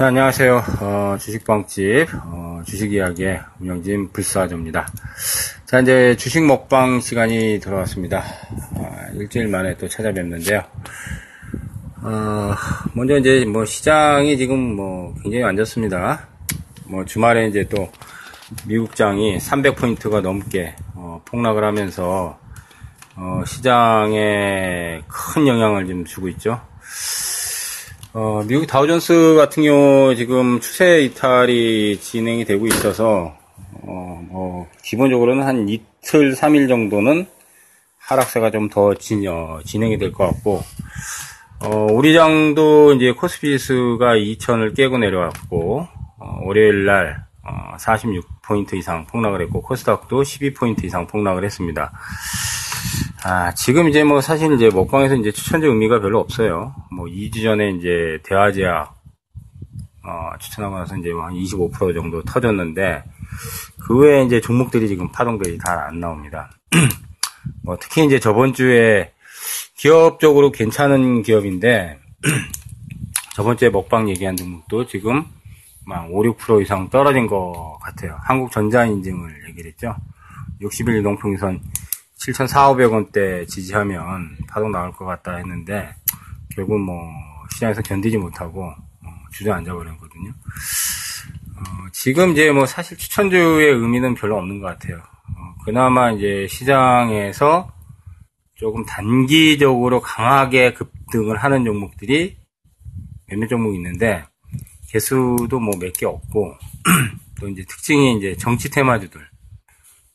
네, 안녕하세요. 어, 주식방집, 어, 주식이야기의 운영진 불사조입니다. 자, 이제 주식 먹방 시간이 들어왔습니다. 아, 일주일 만에 또 찾아뵙는데요. 어, 먼저 이제 뭐 시장이 지금 뭐 굉장히 안 좋습니다. 뭐 주말에 이제 또 미국장이 300포인트가 넘게 어, 폭락을 하면서 어, 시장에 큰 영향을 좀 주고 있죠. 어, 미국 다우존스 같은 경우 지금 추세 이탈이 진행이 되고 있어서 어, 뭐 기본적으로는 한 이틀, 3일 정도는 하락세가 좀 더 진행이 될 것 같고 어, 우리 장도 이제 코스피지수가 2천을 깨고 내려왔고 어, 월요일 날 어, 46포인트 이상 폭락을 했고 코스닥도 12포인트 이상 폭락을 했습니다. 아, 지금 이제 뭐 사실 이제 먹방에서 이제 추천제 의미가 별로 없어요. 뭐 2주 전에 이제 대화제약 어, 추천하고 나서 이제 한 25% 정도 터졌는데 그 외에 이제 종목들이 지금 파동들이 다안 나옵니다. 뭐 특히 이제 저번 주에 기업적으로 괜찮은 기업인데 저번 주에 먹방 얘기한 종목도 지금 막 5, 6% 이상 떨어진 것 같아요. 한국전자인증을 얘기를 했죠. 60일 이동평선 7,400원대 지지하면 파동 나올 것 같다 했는데 결국 뭐 시장에서 견디지 못하고 어, 주저앉아 버렸거든요. 어, 지금 이제 뭐 사실 추천주의 의미는 별로 없는 것 같아요. 어, 그나마 이제 시장에서 조금 단기적으로 강하게 급등을 하는 종목들이 몇몇 종목 있는데 개수도 뭐 몇 개 없고 또 이제 특징이 이제 정치 테마주들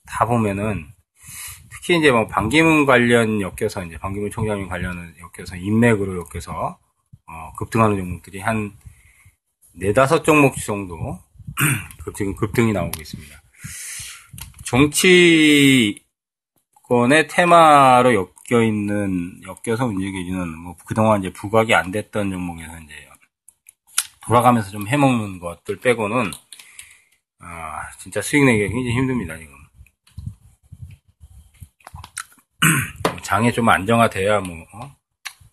다 보면은 특히 이제 뭐 반기문 관련 엮여서 이제 반기문 총장님 관련을 엮여서 인맥으로 엮여서 어, 급등하는 종목들이 한 네다섯 종목 정도 지금 급등이 나오고 있습니다. 정치권의 테마로 엮여 있는 엮여서 움직여지는 뭐 그동안 이제 부각이 안 됐던 종목에서 이제 돌아가면서 좀 해먹는 것들 빼고는 아 진짜 수익 내기가 굉장히 힘듭니다 지금. 장에 좀 안정화돼야 뭐, 어?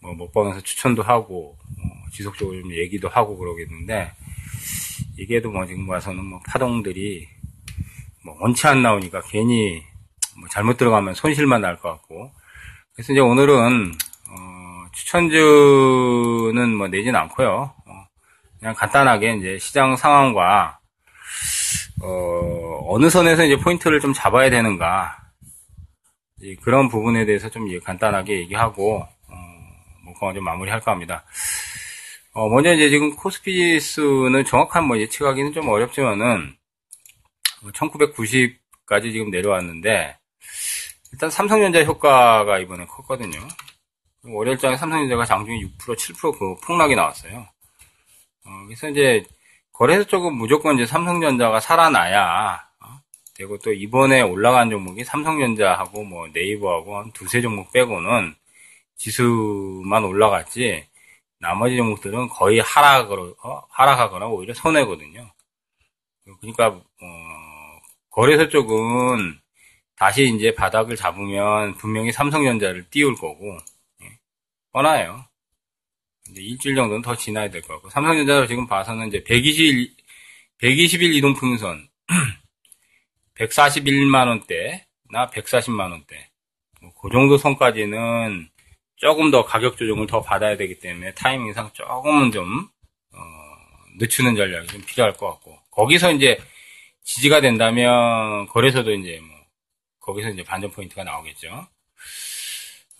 뭐 먹방에서 추천도 하고 어, 지속적으로 좀 얘기도 하고 그러겠는데 이게도 뭐 지금 와서는 뭐 파동들이 뭐 원치 안 나오니까 괜히 뭐 잘못 들어가면 손실만 날 것 같고. 그래서 이제 오늘은 어, 추천주는 뭐 내지는 않고요. 어, 그냥 간단하게 이제 시장 상황과 어, 어느 선에서 이제 포인트를 좀 잡아야 되는가 그런 부분에 대해서 좀 간단하게 얘기하고 어, 목방을 좀 마무리할까 합니다. 어, 먼저 이제 지금 코스피 지수는 정확한 뭐 예측하기는 좀 어렵지만은 1990까지 뭐 지금 내려왔는데 일단 삼성전자 효과가 이번에 컸거든요. 월요일장에 삼성전자가 장중에 6% 7%그 폭락이 나왔어요. 어, 그래서 이제 거래소 쪽은 무조건 이제 삼성전자가 살아나야 되고 또 이번에 올라간 종목이 삼성전자하고 뭐 네이버하고 한 두세 종목 빼고는 지수만 올라갔지 나머지 종목들은 거의 하락으로 어, 하락하거나 오히려 손해거든요. 그러니까 어, 거래소 쪽은 다시 이제 바닥을 잡으면 분명히 삼성전자를 띄울 거고 예, 뻔해요. 이제 일주일 정도는 더 지나야 될 것 같고 삼성전자 지금 봐서는 이제 120일 120일 이동평선 141만원대나 140만원대. 뭐그 정도 선까지는 조금 더 가격 조정을 더 받아야 되기 때문에 타이밍상 조금은 좀, 어, 늦추는 전략이 좀 필요할 것 같고. 거기서 이제 지지가 된다면 거래소도 이제 뭐, 거기서 이제 반전 포인트가 나오겠죠.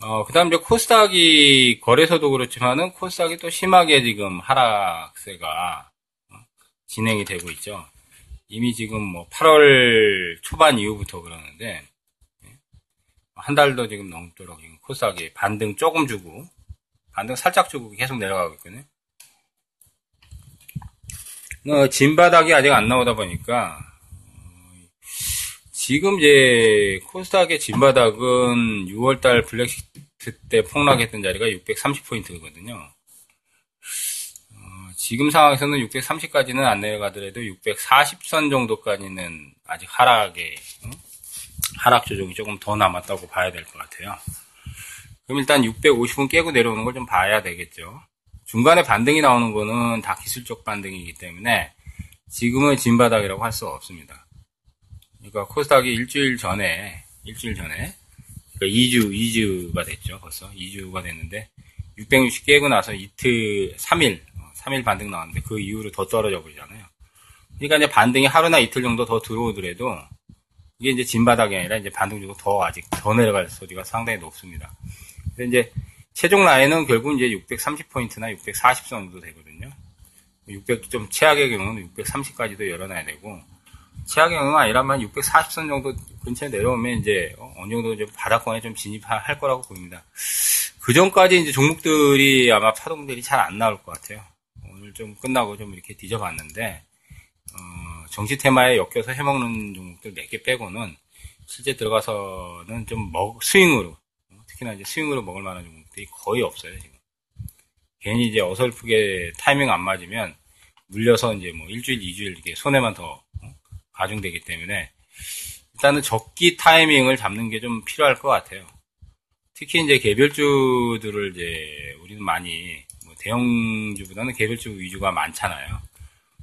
어, 그 다음 이제 코스닥이, 거래소도 그렇지만은 코스닥이 또 심하게 지금 하락세가 어, 진행이 되고 있죠. 이미 지금 뭐 8월 초반 이후부터 그러는데 예. 한 달도 지금 넘도록 코스닥이 반등 조금 주고 반등 살짝 주고 계속 내려가고 있거든요. 어, 진바닥이 아직 안 나오다 보니까 어, 지금 이제 코스닥의 진바닥은 6월달 블랙시트 때 폭락했던 자리가 630포인트거든요. 지금 상황에서는 630까지는 안 내려가더라도 640선 정도까지는 아직 하락에 어? 하락 조정이 조금 더 남았다고 봐야 될 것 같아요. 그럼 일단 650은 깨고 내려오는 걸 좀 봐야 되겠죠. 중간에 반등이 나오는 거는 다 기술적 반등이기 때문에 지금은 진바닥이라고 할 수 없습니다. 그러니까 코스닥이 일주일 전에, 일주일 전에, 그러니까 2주, 2주가 됐죠. 벌써 2주가 됐는데, 660 깨고 나서 이틀, 3일, 3일 어, 반등 나왔는데 그 이후로 더 떨어져 버리잖아요. 그러니까 이제 반등이 하루나 이틀 정도 더 들어오더라도 이게 이제 진바닥이 아니라 이제 반등 정도 더 아직 더 내려갈 소리가 상당히 높습니다. 그래서 이제 최종 라인은 결국 이제 630포인트나 640 정도 되거든요. 600, 좀 최악의 경우는 630까지도 열어놔야 되고, 최악의 경우는 아니라면 640선 정도 근처에 내려오면 이제 어느 정도 이제 바닥권에 좀 진입할 거라고 보입니다. 그 전까지 이제 종목들이 아마 파동들이 잘 안 나올 것 같아요. 좀 끝나고 좀 이렇게 뒤져봤는데, 어, 정치 테마에 엮여서 해먹는 종목들 몇 개 빼고는 실제 들어가서는 좀 먹, 스윙으로, 특히나 이제 스윙으로 먹을 만한 종목들이 거의 없어요, 지금. 괜히 이제 어설프게 타이밍 안 맞으면 물려서 이제 뭐 일주일, 이주일 이렇게 손해만 더 어, 가중되기 때문에 일단은 적기 타이밍을 잡는 게 좀 필요할 것 같아요. 특히 이제 개별주들을 이제 우리는 많이 뭐 대형주보다는 개별주 위주가 많잖아요.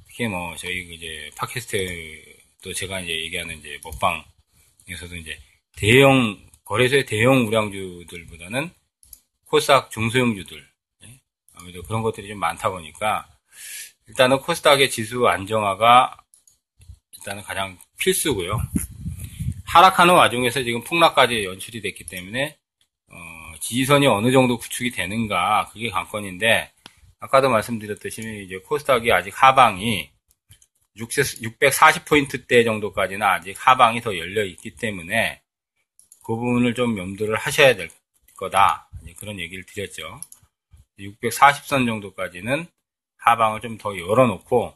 특히 뭐 저희 그 이제 팟캐스트 또 제가 이제 얘기하는 이제 먹방에서도 이제 대형 거래소의 대형 우량주들보다는 코스닥 중소형주들 아무래도 그런 것들이 좀 많다 보니까 일단은 코스닥의 지수 안정화가 일단은 가장 필수고요. 하락하는 와중에서 지금 폭락까지 연출이 됐기 때문에 어, 지지선이 어느 정도 구축이 되는가 그게 관건인데 아까도 말씀드렸듯이 이제 코스닥이 아직 하방이 640포인트대 정도까지는 아직 하방이 더 열려 있기 때문에 그 부분을 좀 염두를 하셔야 될 거다 그런 얘기를 드렸죠. 640선 정도까지는 하방을 좀 더 열어놓고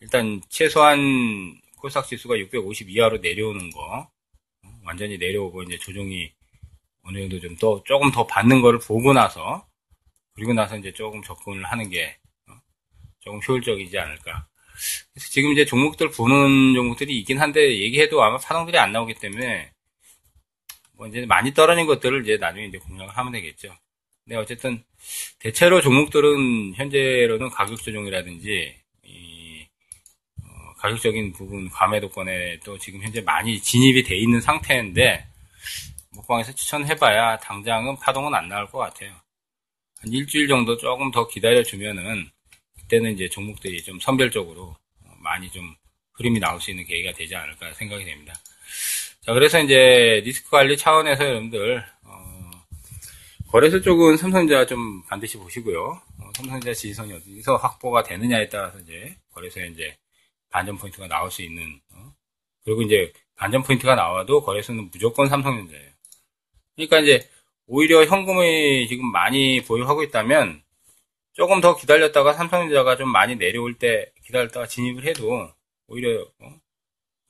일단 최소한 코스닥 지수가 650 이하로 내려오는 거 완전히 내려오고 이제 조정이 어느 정도 좀 더 조금 더 받는 거를 보고 나서 그리고 나서 이제 조금 접근을 하는 게 어, 조금 효율적이지 않을까. 그래서 지금 이제 종목들 보는 종목들이 있긴 한데 얘기해도 아마 파동들이 안 나오기 때문에 뭐 이제 많이 떨어진 것들을 이제 나중에 이제 공략을 하면 되겠죠. 네, 어쨌든 대체로 종목들은 현재로는 가격 조정이라든지 이, 어, 가격적인 부분 과매도권에 또 지금 현재 많이 진입이 돼 있는 상태인데 목방에서 추천해봐야 당장은 파동은 안 나올 것 같아요. 한 일주일 정도 조금 더 기다려주면은 그때는 이제 종목들이 좀 선별적으로 많이 좀 흐름이 나올 수 있는 계기가 되지 않을까 생각이 됩니다. 자, 그래서 이제 리스크 관리 차원에서 여러분들 거래소 쪽은 삼성전자 좀 반드시 보시고요. 어, 삼성전자 지지선이 어디서 확보가 되느냐에 따라서 이제 거래소에 이제 반전 포인트가 나올 수 있는 어? 그리고 이제 반전 포인트가 나와도 거래소는 무조건 삼성전자예요. 그러니까 이제 오히려 현금이 지금 많이 보유하고 있다면 조금 더 기다렸다가 삼성전자가 좀 많이 내려올 때 기다렸다가 진입을 해도 오히려 어?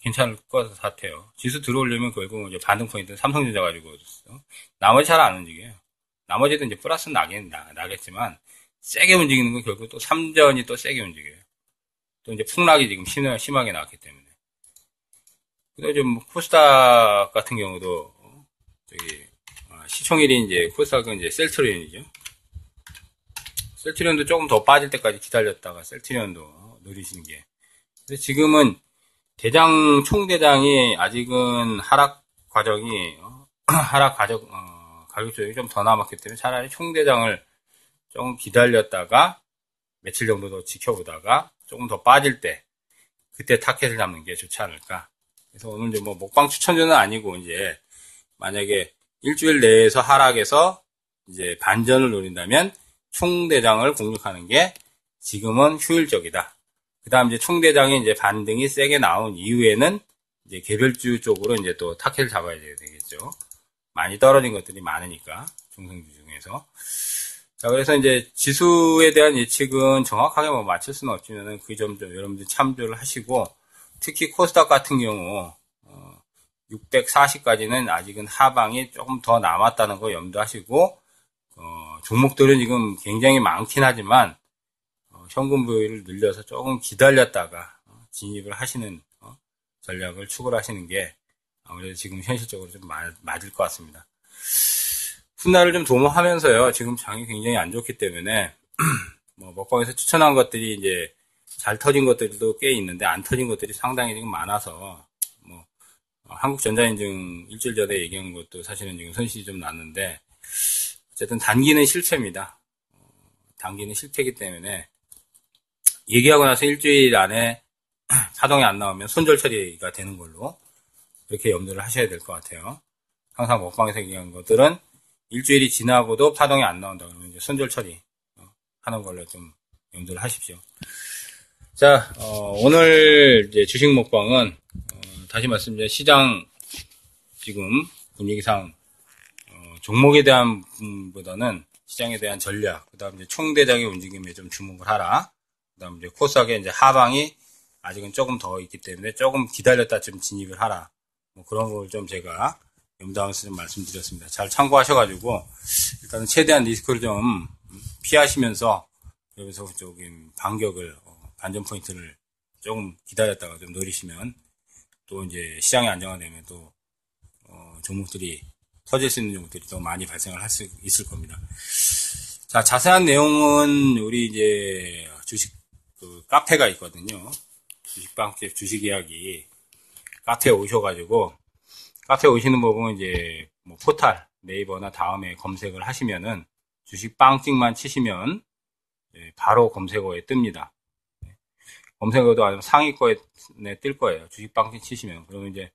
괜찮을 것 같아요. 지수 들어오려면 결국 이제 반등 포인트는 삼성전자 가지고 어? 나머지 잘 안 움직여요. 나머지도 이제 플러스 나긴 나, 나겠지만 세게 움직이는 건 결국 또 3전이 또 세게 움직여요. 또 이제 풍락이 지금 심, 심하게 나왔기 때문에. 그리고 좀 코스닥 같은 경우도 저기 아, 시총일이 이제 코스닥은 이제 셀트리온이죠. 셀트리온도 조금 더 빠질 때까지 기다렸다가 셀트리온도 누리시는 게. 근데 지금은 대장 총대장이 아직은 하락 과정이 어, 하락 과정 어, 가격 조정이 좀 더 남았기 때문에 차라리 총대장을 조금 기다렸다가 며칠 정도 더 지켜보다가 조금 더 빠질 때 그때 타켓을 잡는 게 좋지 않을까. 그래서 오늘 이제 뭐 먹방 추천전은 아니고 이제 만약에 일주일 내에서 하락해서 이제 반전을 노린다면 총대장을 공략하는 게 지금은 효율적이다. 그 다음 이제 총대장이 이제 반등이 세게 나온 이후에는 이제 개별주 쪽으로 이제 또 타켓을 잡아야 되겠죠. 많이 떨어진 것들이 많으니까 중성주 중에서 자 그래서 이제 지수에 대한 예측은 정확하게 뭐 맞출 수는 없지만은 그 점 좀 여러분들 참조를 하시고 특히 코스닥 같은 경우 어, 640까지는 아직은 하방이 조금 더 남았다는 거 염두하시고 어, 종목들은 지금 굉장히 많긴 하지만 어, 현금 부위를 늘려서 조금 기다렸다가 어, 진입을 하시는 어, 전략을 추구를 하시는 게 아무래도 지금 현실적으로 좀 맞, 맞을 것 같습니다. 훗날을 좀 도모하면서요. 지금 장이 굉장히 안 좋기 때문에 뭐 먹방에서 추천한 것들이 이제 잘 터진 것들도 꽤 있는데 안 터진 것들이 상당히 지금 많아서 한국전자인증 일주일 전에 얘기한 것도 사실은 지금 손실이 좀 났는데 어쨌든 단기는 실패입니다. 어, 단기는 실패이기 때문에 얘기하고 나서 일주일 안에 파동이 안 나오면 손절 처리가 되는 걸로 그렇게 염두를 하셔야 될 것 같아요. 항상 먹방에서 얘기한 것들은 일주일이 지나고도 파동이 안 나온다 그러면 이제 손절 처리 어, 하는 걸로 좀 염두를 하십시오. 자, 어, 오늘 이제 주식 먹방은 어, 다시 말씀드려 시장 지금 분위기상 어, 종목에 대한 부분보다는 시장에 대한 전략, 그다음 이제 총대장의 움직임에 좀 주목을 하라. 그다음 이제 코스닥의 이제 하방이 아직은 조금 더 있기 때문에 조금 기다렸다 좀 진입을 하라. 뭐 그런 걸 좀 제가 염두하면서 좀 말씀드렸습니다. 잘 참고하셔가지고 일단은 최대한 리스크를 좀 피하시면서 여기서 조금 반격을 어, 반전 포인트를 조금 기다렸다가 좀 노리시면 또 이제 시장이 안정화되면 또 어, 종목들이 터질 수 있는 종목들이 더 많이 발생을 할 수 있을 겁니다. 자 자세한 내용은 우리 이제 주식 그 카페가 있거든요. 주식방집 주식 이야기 카페에 오셔가지고 카페 오시는 법은 이제 뭐 포탈 네이버나 다음에 검색을 하시면은 주식 빵찍만 치시면 예, 바로 검색어에 뜹니다. 예. 검색어도 아주 상위권에 뜰 거예요. 주식 빵찍 치시면 그러면 이제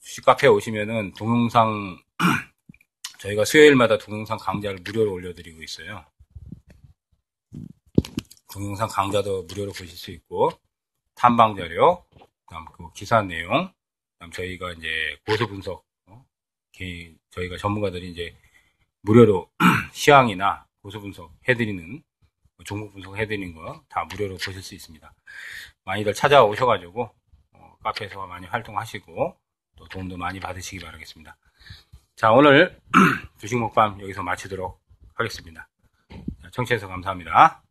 주식 카페에 오시면은 동영상 저희가 수요일마다 동영상 강좌를 무료로 올려드리고 있어요. 동영상 강좌도 무료로 보실 수 있고 탐방 자료, 그다음 그 기사 내용, 그다음 저희가 이제 고소 분석, 어? 기- 저희가 전문가들이 이제 무료로 시황이나 고소 분석 해드리는 뭐 종목 분석 해드리는 거 다 무료로 보실 수 있습니다. 많이들 찾아오셔가지고 어, 카페에서 많이 활동하시고 또 도움도 많이 받으시기 바라겠습니다. 자 오늘 주식 먹방 여기서 마치도록 하겠습니다. 자, 청취해서 감사합니다.